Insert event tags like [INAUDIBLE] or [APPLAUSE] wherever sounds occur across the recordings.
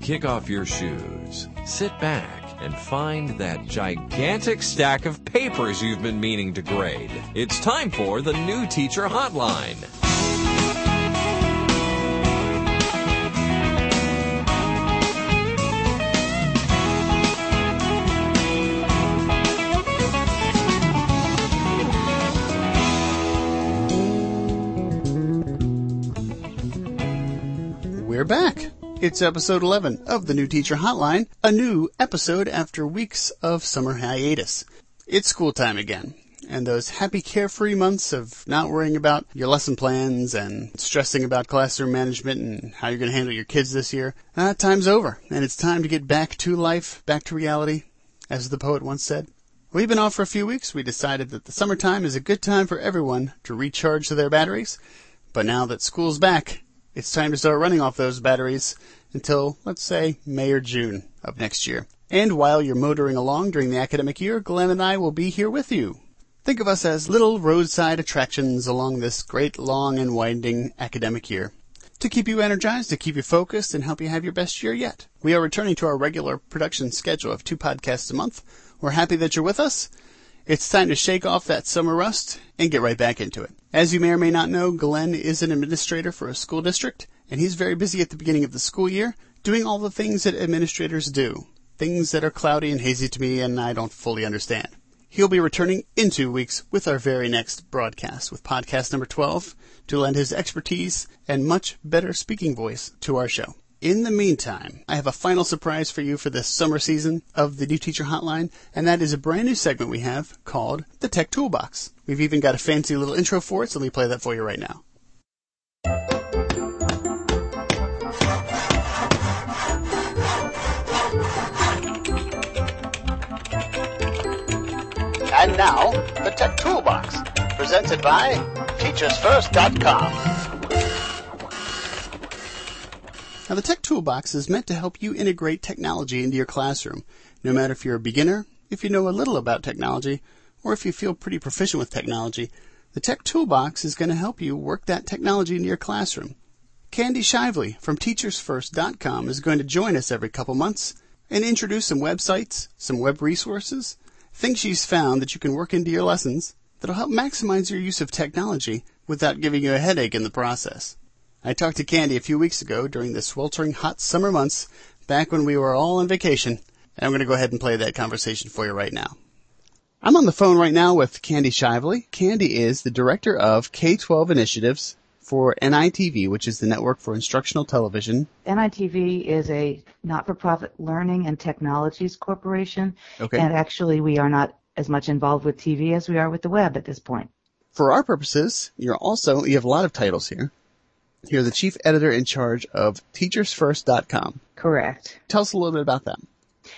Kick off your shoes, sit back, and find that gigantic stack of papers you've been meaning to grade. It's time for the New Teacher Hotline. We're back. It's episode 11 of the New Teacher Hotline, a new episode after weeks of summer hiatus. It's school time again, and those happy carefree months of not worrying about your lesson plans and stressing about classroom management and how you're going to handle your kids this year, that time's over, and it's time to get back to life, back to reality, as the poet once said. We've been off for a few weeks. We decided that the summertime is a good time for everyone to recharge their batteries, but now that school's back, it's time to start running off those batteries until, let's say, May or June of next year. And while you're motoring along during the academic year, Glenn and I will be here with you. Think of us as little roadside attractions along this great, long, and winding academic year. To keep you energized, to keep you focused, and help you have your best year yet. We are returning to our regular production schedule of two podcasts a month. We're happy that you're with us. It's time to shake off that summer rust and get right back into it. As you may or may not know, Glenn is an administrator for a school district, and he's very busy at the beginning of the school year doing all the things that administrators do. Things that are cloudy and hazy to me and I don't fully understand. He'll be returning in two weeks with our very next broadcast with podcast number 12 to lend his expertise and much better speaking voice to our show. In the meantime, I have a final surprise for you for this summer season of the New Teacher Hotline, and that is a brand new segment we have called the Tech Toolbox. We've even got a fancy little intro for it, so let me play that for you right now. And now, the Tech Toolbox, presented by TeachersFirst.com. Now, the Tech Toolbox is meant to help you integrate technology into your classroom, no matter if you're a beginner, if you know a little about technology, or if you feel pretty proficient with technology. The Tech Toolbox is going to help you work that technology into your classroom. Candy Shively from TeachersFirst.com is going to join us every couple months and introduce some websites, some web resources, things she's found that you can work into your lessons that'll help maximize your use of technology without giving you a headache in the process. I talked to Candy a few weeks ago during the sweltering hot summer months back when we were all on vacation, and I'm going to go ahead and play that conversation for you right now. I'm on the phone right now with Candy Shively. Candy is the director of K-12 initiatives for NITV, which is the Network for Instructional Television. NITV is a not-for-profit learning and technologies corporation. Okay. And actually, we are not as much involved with TV as we are with the web at this point. For our purposes, you're also, you have a lot of titles here. You're the chief editor in charge of TeachersFirst.com. Correct. Tell us a little bit about that.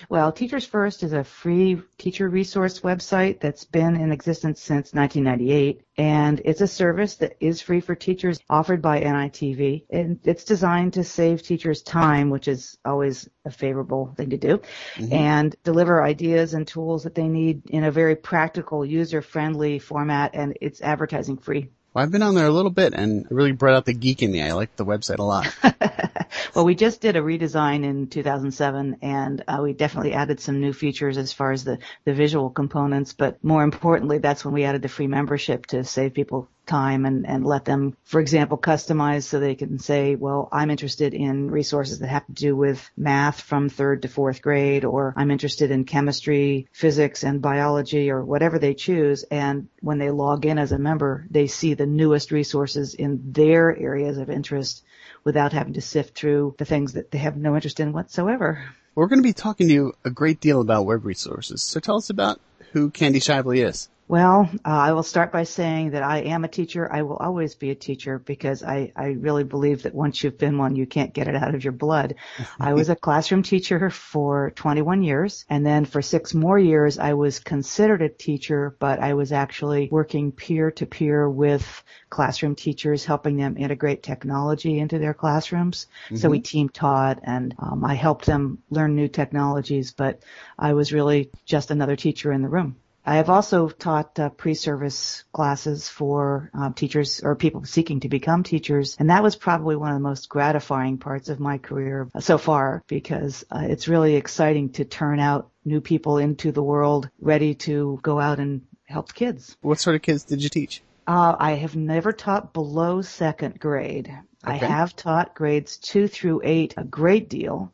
Well, Teachers First is a free teacher resource website that's been in existence since 1998, and it's a service that is free for teachers offered by NITV, and it's designed to save teachers time, which is always a favorable thing to do, Mm-hmm. and deliver ideas and tools that they need in a very practical, user-friendly format, and it's advertising free. Well, I've been on there a little bit and it really brought out the geek in me. I like the website a lot. [LAUGHS] well, we just did a redesign in 2007 and uh, we definitely added some new features as far as the, the visual components, but more importantly, that's when we added the free membership to save people time and, and let them, for example, customize so they can say, well, I'm interested in resources that have to do with math from third to fourth grade, or I'm interested in chemistry, physics, and biology, or whatever they choose. And when they log in as a member, they see the newest resources in their areas of interest without having to sift through the things that they have no interest in whatsoever. We're going to be talking to you a great deal about web resources. So tell us about who Candy Shively is. Well, uh, I will start by saying that I am a teacher. I will always be a teacher because I, I really believe that once you've been one, you can't get it out of your blood. [LAUGHS] I was a classroom teacher for 21 years and then for six more years I was considered a teacher, but I was actually working peer to peer with classroom teachers, helping them integrate technology into their classrooms. So we team taught and um, I helped them learn new technologies, but I was really just another teacher in the room. I have also taught uh, pre-service classes for uh, teachers or people seeking to become teachers, and that was probably one of the most gratifying parts of my career so far because uh, it's really exciting to turn out new people into the world ready to go out and help kids. What sort of kids did you teach? Uh, I have never taught below second grade. I have taught grades two through eight a great deal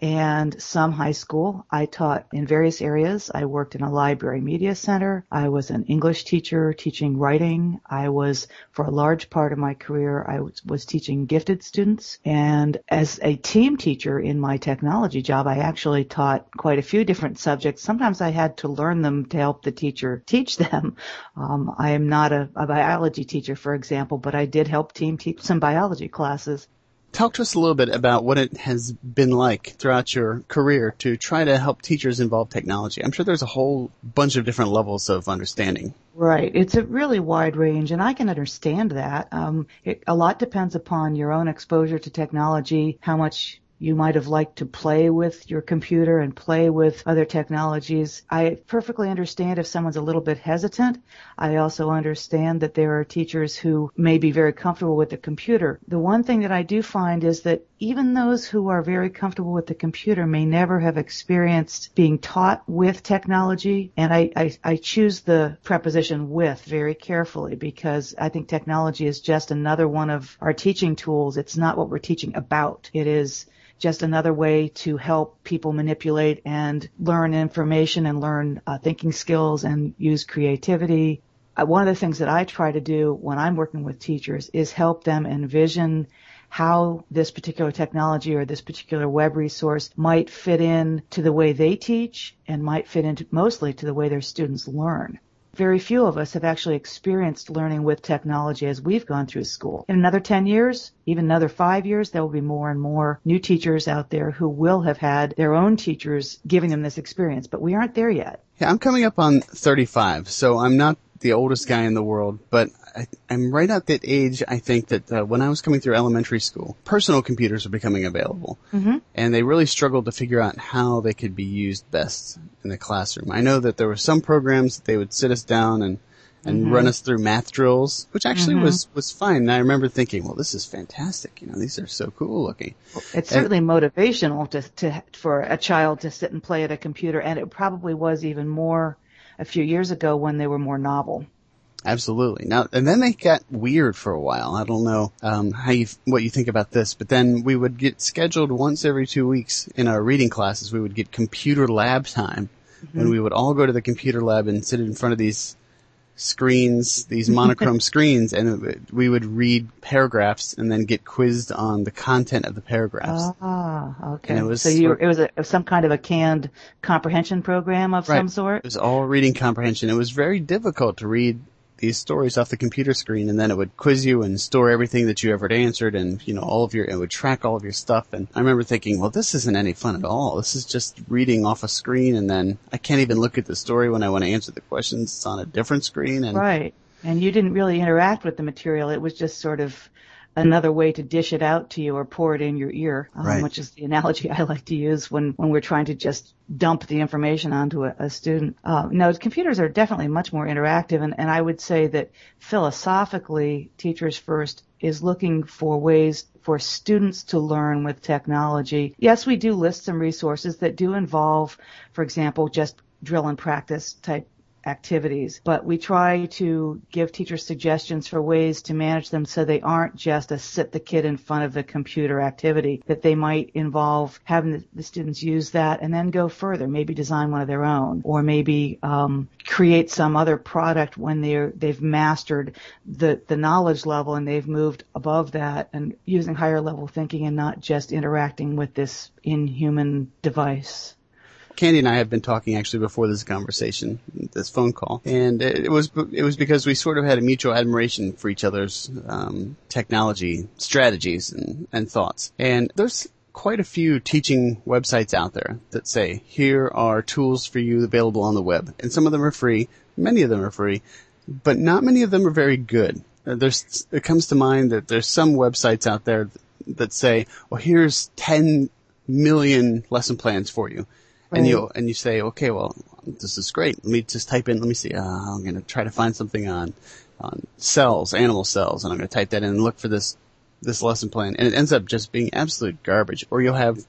and some high school. I taught in various areas. I worked in a library media center. I was an English teacher teaching writing. I was, for a large part of my career, I was, teaching gifted students. And as a team teacher in my technology job, I actually taught quite a few different subjects. Sometimes I had to learn them to help the teacher teach them. [LAUGHS] Um, I am not a, a biology teacher, for example, but I did help team teach some biology classes. Talk to us a little bit about what it has been like throughout your career to try to help teachers involve technology. I'm sure there's a whole bunch of different levels of understanding. Right. It's a really wide range, and I can understand that. Um, it, a lot depends upon your own exposure to technology, how much you might have liked to play with your computer and play with other technologies. I perfectly understand if someone's a little bit hesitant. I also understand that there are teachers who may be very comfortable with the computer. The one thing that I do find is that even those who are very comfortable with the computer may never have experienced being taught with technology. And I, I, I choose the preposition with very carefully because I think technology is just another one of our teaching tools. It's not what we're teaching about. It is just another way to help people manipulate and learn information and learn uh, thinking skills and use creativity. Uh, one of the things that I try to do when I'm working with teachers is help them envision how this particular technology or this particular web resource might fit in to the way they teach and might fit into mostly to the way their students learn. Very few of us have actually experienced learning with technology as we've gone through school. In another 10 years, even another five years, there will be more and more new teachers out there who will have had their own teachers giving them this experience, but we aren't there yet. Yeah, I'm coming up on 35, so I'm not the oldest guy in the world, but I, I'm right at that age. I think that uh, when I was coming through elementary school, personal computers were becoming available, mm-hmm. and they really struggled to figure out how they could be used best in the classroom. I know that there were some programs that they would sit us down and and run us through math drills, which actually was was fine. And I remember thinking, well, this is fantastic. You know, these are so cool looking. It's certainly motivational to, to for a child to sit and play at a computer, and it probably was even more a few years ago when they were more novel. Absolutely. Now, and then they got weird for a while. I don't know um, how you what you think about this, but then we would get scheduled once every two weeks in our reading classes. We would get computer lab time, when we would all go to the computer lab and sit in front of these screens, these monochrome [LAUGHS] screens, and we would read paragraphs and then get quizzed on the content of the paragraphs. Ah, okay. And it was so you it was a, some kind of a canned comprehension program of some sort. It was all reading comprehension. It was very difficult to read these stories off the computer screen and then it would quiz you and store everything that you ever answered and, you know, all of your, it would track all of your stuff. And I remember thinking, well, this isn't any fun at all. This is just reading off a screen and then I can't even look at the story when I want to answer the questions. It's on a different screen and Right. And you didn't really interact with the material. It was just sort of another way to dish it out to you or pour it in your ear, um, Right. which is the analogy [LAUGHS] I like to use when, when we're trying to just dump the information onto a, a student. Uh, no, computers are definitely much more interactive and, and I would say that philosophically, Teachers First is looking for ways for students to learn with technology. Yes, we do list some resources that do involve, for example, just drill and practice type activities, but we try to give teachers suggestions for ways to manage them so they aren't just a sit the kid in front of the computer activity, that they might involve having the, students use that and then go further, maybe design one of their own, or maybe um, create some other product when they're they've mastered the the knowledge level and they've moved above that and using higher level thinking and not just interacting with this inhuman device. Candy and I have been talking actually before this conversation, this phone call, and it was it was because we sort of had a mutual admiration for each other's um, technology strategies and, and thoughts. And there's quite a few teaching websites out there that say here are tools for you available on the web, and some of them are free, many of them are free, but not many of them are very good. Uh, There's it comes to mind that there's some websites out there that say, well, here's 10 million lesson plans for you Right. And you and you say, okay, well, this is great. Let me just type in. Let me see. Uh, I'm going to try to find something on on cells, animal cells, and I'm going to type that in and look for this this lesson plan, and it ends up just being absolute garbage. Or you'll have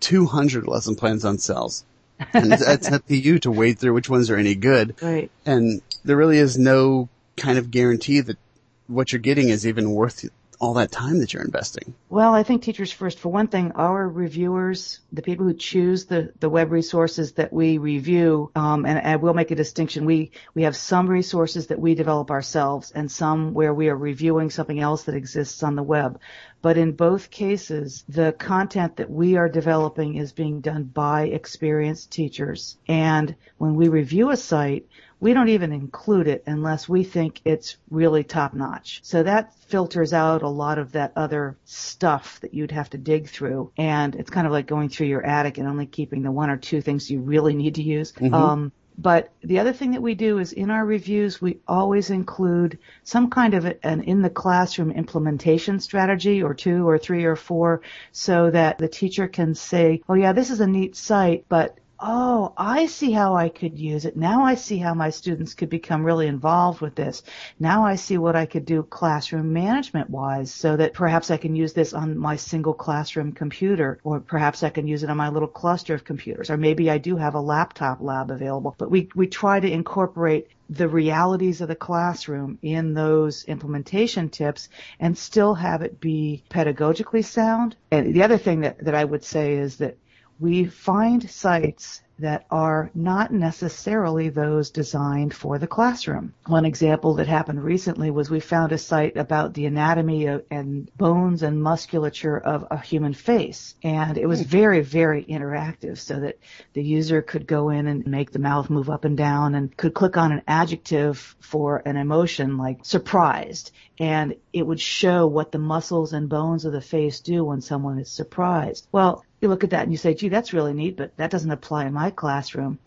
200 lesson plans on cells, and it's, it's up to you to wade through which ones are any good. [LAUGHS] Right. And there really is no kind of guarantee that what you're getting is even worth all that time that you're investing? Well, I think teachers first. For one thing, our reviewers, the people who choose the, the web resources that we review, um, and, and we'll make a distinction. We we have some resources that we develop ourselves, and some where we are reviewing something else that exists on the web. But in both cases, the content that we are developing is being done by experienced teachers. And when we review a site, we don't even include it unless we think it's really top notch. So that filters out a lot of that other stuff that you'd have to dig through. And it's kind of like going through your attic and only keeping the one or two things you really need to use. Mm-hmm. Um, but the other thing that we do is in our reviews, we always include some kind of an in the classroom implementation strategy or two or three or four so that the teacher can say, oh yeah, this is a neat site, but oh, I see how I could use it. Now I see how my students could become really involved with this. Now I see what I could do classroom management wise so that perhaps I can use this on my single classroom computer or perhaps I can use it on my little cluster of computers or maybe I do have a laptop lab available. But we, we try to incorporate the realities of the classroom in those implementation tips and still have it be pedagogically sound. And the other thing that, that I would say is that we find sites that are not necessarily those designed for the classroom. One example that happened recently was we found a site about the anatomy of, and bones and musculature of a human face. And it was hmm. very, very interactive so that the user could go in and make the mouth move up and down and could click on an adjective for an emotion like surprised. And it would show what the muscles and bones of the face do when someone is surprised. Well, you look at that and you say, gee, that's really neat, but that doesn't apply in my classroom.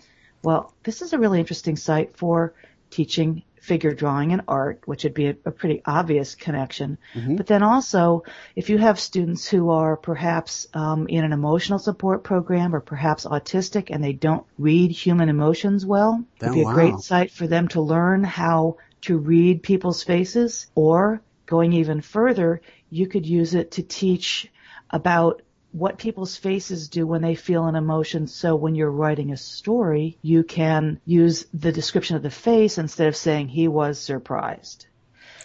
Well, this is a really interesting site for teaching figure drawing and art, which would be a, a pretty obvious connection. Mm-hmm. But then also, if you have students who are perhaps um, in an emotional support program or perhaps autistic and they don't read human emotions well, it'd be a wow. great site for them to learn how to read people's faces. Or going even further, you could use it to teach about what people's faces do when they feel an emotion. So when you're writing a story, you can use the description of the face instead of saying he was surprised.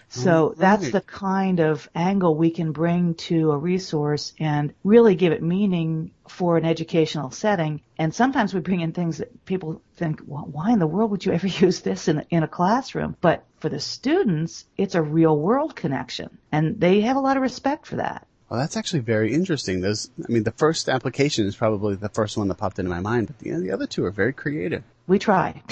So right. that's the kind of angle we can bring to a resource and really give it meaning for an educational setting. And sometimes we bring in things that people think, well, why in the world would you ever [LAUGHS] use this in, in a classroom? But for the students, it's a real world connection and they have a lot of respect for that. Well, that's actually very interesting. Those, I mean, the first application is probably the first one that popped into my mind, but the, the other two are very creative. We try. [LAUGHS]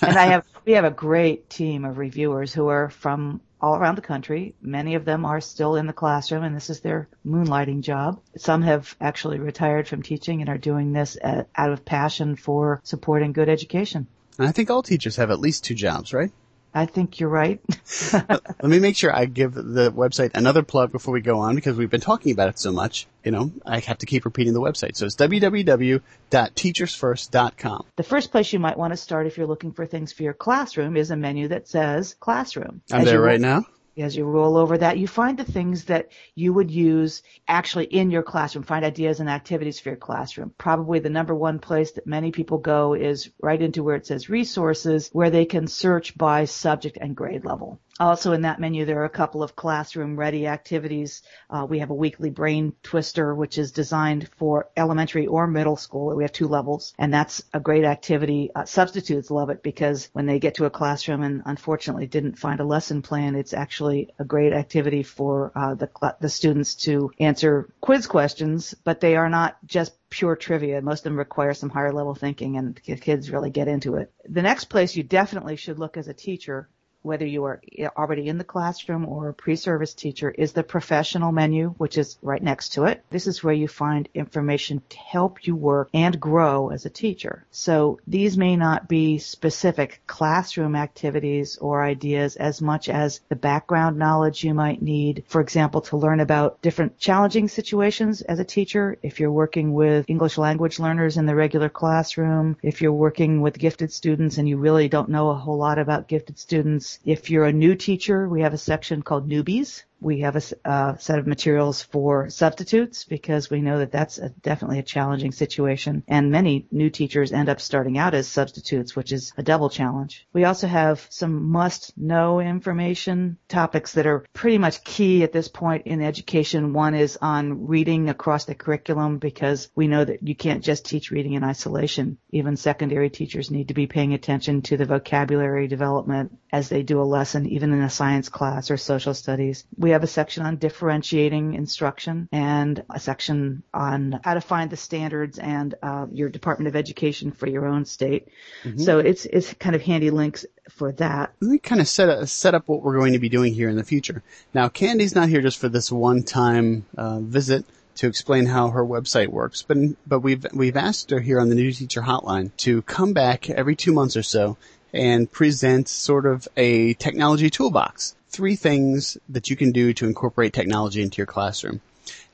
and I have, we have a great team of reviewers who are from all around the country. Many of them are still in the classroom and this is their moonlighting job. Some have actually retired from teaching and are doing this out of passion for supporting good education. And I think all teachers have at least two jobs, right? I think you're right. [LAUGHS] Let me make sure I give the website another plug before we go on because we've been talking about it so much. You know, I have to keep repeating the website. So it's www.teachersfirst.com. The first place you might want to start if you're looking for things for your classroom is a menu that says classroom. I'm As there right now as you roll over that, you find the things that you would use actually in your classroom. Find ideas and activities for your classroom. Probably the number one place that many people go is right into where it says resources, where they can search by subject and grade level. Also in that menu, there are a couple of classroom ready activities. Uh, we have a weekly brain twister, which is designed for elementary or middle school. We have two levels and that's a great activity. Uh, substitutes love it because when they get to a classroom and unfortunately didn't find a lesson plan, it's actually a great activity for uh, the, the students to answer quiz questions, but they are not just pure trivia. Most of them require some higher level thinking and kids really get into it. The next place you definitely should look as a teacher whether you are already in the classroom or a pre-service teacher, is the professional menu, which is right next to it. This is where you find information to help you work and grow as a teacher. So these may not be specific classroom activities or ideas as much as the background knowledge you might need, for example, to learn about different challenging situations as a teacher. If you're working with English language learners in the regular classroom, if you're working with gifted students and you really don't know a whole lot about gifted students, if you're a new teacher, we have a section called newbies we have a uh, set of materials for substitutes because we know that that's a, definitely a challenging situation and many new teachers end up starting out as substitutes which is a double challenge. We also have some must know information topics that are pretty much key at this point in education. One is on reading across the curriculum because we know that you can't just teach reading in isolation. Even secondary teachers need to be paying attention to the vocabulary development as they do a lesson even in a science class or social studies. We have a section on differentiating instruction and a section on how to find the standards and uh, your Department of Education for your own state. Mm-hmm. So it's it's kind of handy links for that. Let me kind of set up, set up what we're going to be doing here in the future. Now, Candy's not here just for this one time uh, visit to explain how her website works, but but we've we've asked her here on the New Teacher Hotline to come back every two months or so and present sort of a technology toolbox three things that you can do to incorporate technology into your classroom.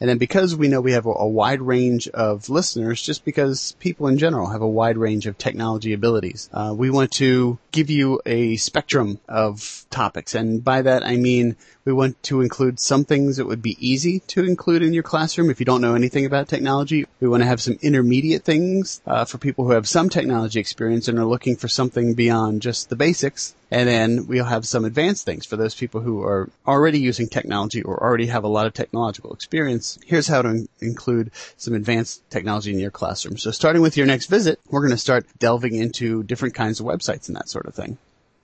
And then because we know we have a, a, wide range of listeners, just because people in general have a wide range of technology abilities, uh, we want to give you a spectrum of topics. And by that I mean we want to include some things that would be easy to include in your classroom if you don't know anything about technology. We want to have some intermediate things uh, for people who have some technology experience and are looking for something beyond just the basics. And then we'll have some advanced things for those people who are already using technology or already have a lot of technological experience. Here's how to in- include some advanced technology in your classroom. So starting with your next visit, we're going to start delving into different kinds of websites and that sort of thing.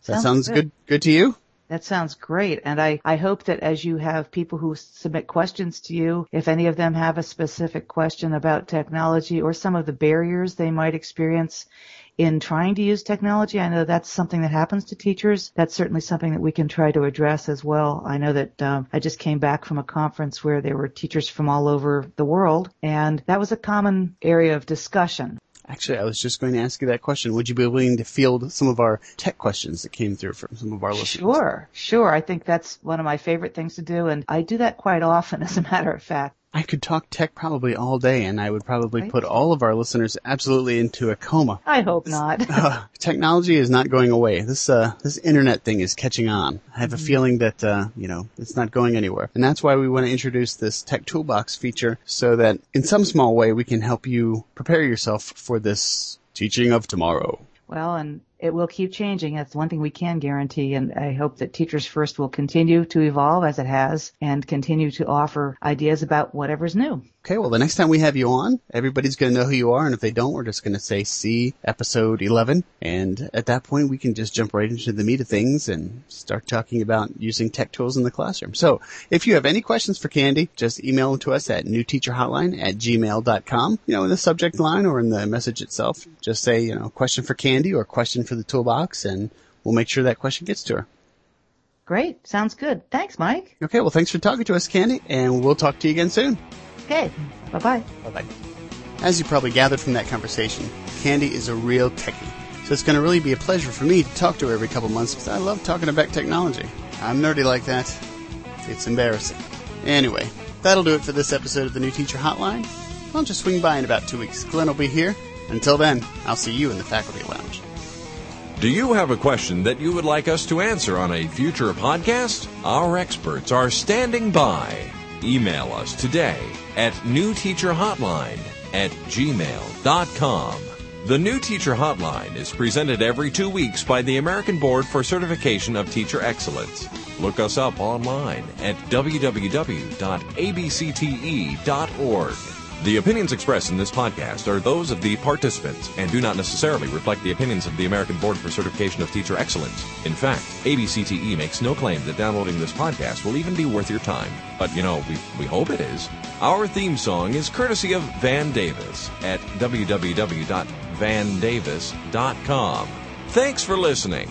That sounds, sounds good. good. Good to you? That sounds great. And I, I hope that as you have people who submit questions to you, if any of them have a specific question about technology or some of the barriers they might experience in trying to use technology, I know that's something that happens to teachers. That's certainly something that we can try to address as well. I know that um, I just came back from a conference where there were teachers from all over the world, and that was a common area of discussion. Actually, I was just going to ask you that question. Would you be willing to field some of our tech questions that came through from some of our listeners? Sure, sure. I think that's one of my favorite things to do, and I do that quite often, [LAUGHS] as a matter of fact. I could talk tech probably all day, and I would probably right. put all of our listeners absolutely into a coma. I hope not. [LAUGHS] uh, technology is not going away. This uh, this internet thing is catching on. I have a mm-hmm. feeling that uh, you know it's not going anywhere, and that's why we want to introduce this Tech Toolbox feature, so that in some small way we can help you prepare yourself for this teaching of tomorrow. Well, and it will keep changing. That's one thing we can guarantee. And I hope that Teachers First will continue to evolve as it has and continue to offer ideas about whatever's new. Okay, well, the next time we have you on, everybody's going to know who you are, and if they don't, we're just going to say see episode 11, and at that point, we can just jump right into the meat of things and start talking about using tech tools in the classroom. So, if you have any questions for Candy, just email them to us at newteacherhotline at gmail.com. You know, in the subject line or in the message itself, just say, you know, question for Candy or question for the toolbox, and we'll make sure that question gets to her. Great. Sounds good. Thanks, Mike. Okay, well, thanks for talking to us, Candy, and we'll talk to you again soon. Okay. Bye bye. Bye bye. As you probably gathered from that conversation, Candy is a real techie. So it's going to really be a pleasure for me to talk to her every couple months because I love talking about technology. I'm nerdy like that. It's embarrassing. Anyway, that'll do it for this episode of the New Teacher Hotline. I'll just swing by in about two weeks. Glenn will be here. Until then, I'll see you in the faculty lounge. Do you have a question that you would like us to answer on a future podcast? Our experts are standing by. Email us today at newteacherhotline at gmail.com. The New Teacher Hotline is presented every two weeks by the American Board for Certification of Teacher Excellence. Look us up online at www.abcte.org. The opinions expressed in this podcast are those of the participants and do not necessarily reflect the opinions of the American Board for Certification of Teacher Excellence. In fact, ABCTE makes no claim that downloading this podcast will even be worth your time. But, you know, we, we hope it is. Our theme song is courtesy of Van Davis at www.vandavis.com. Thanks for listening.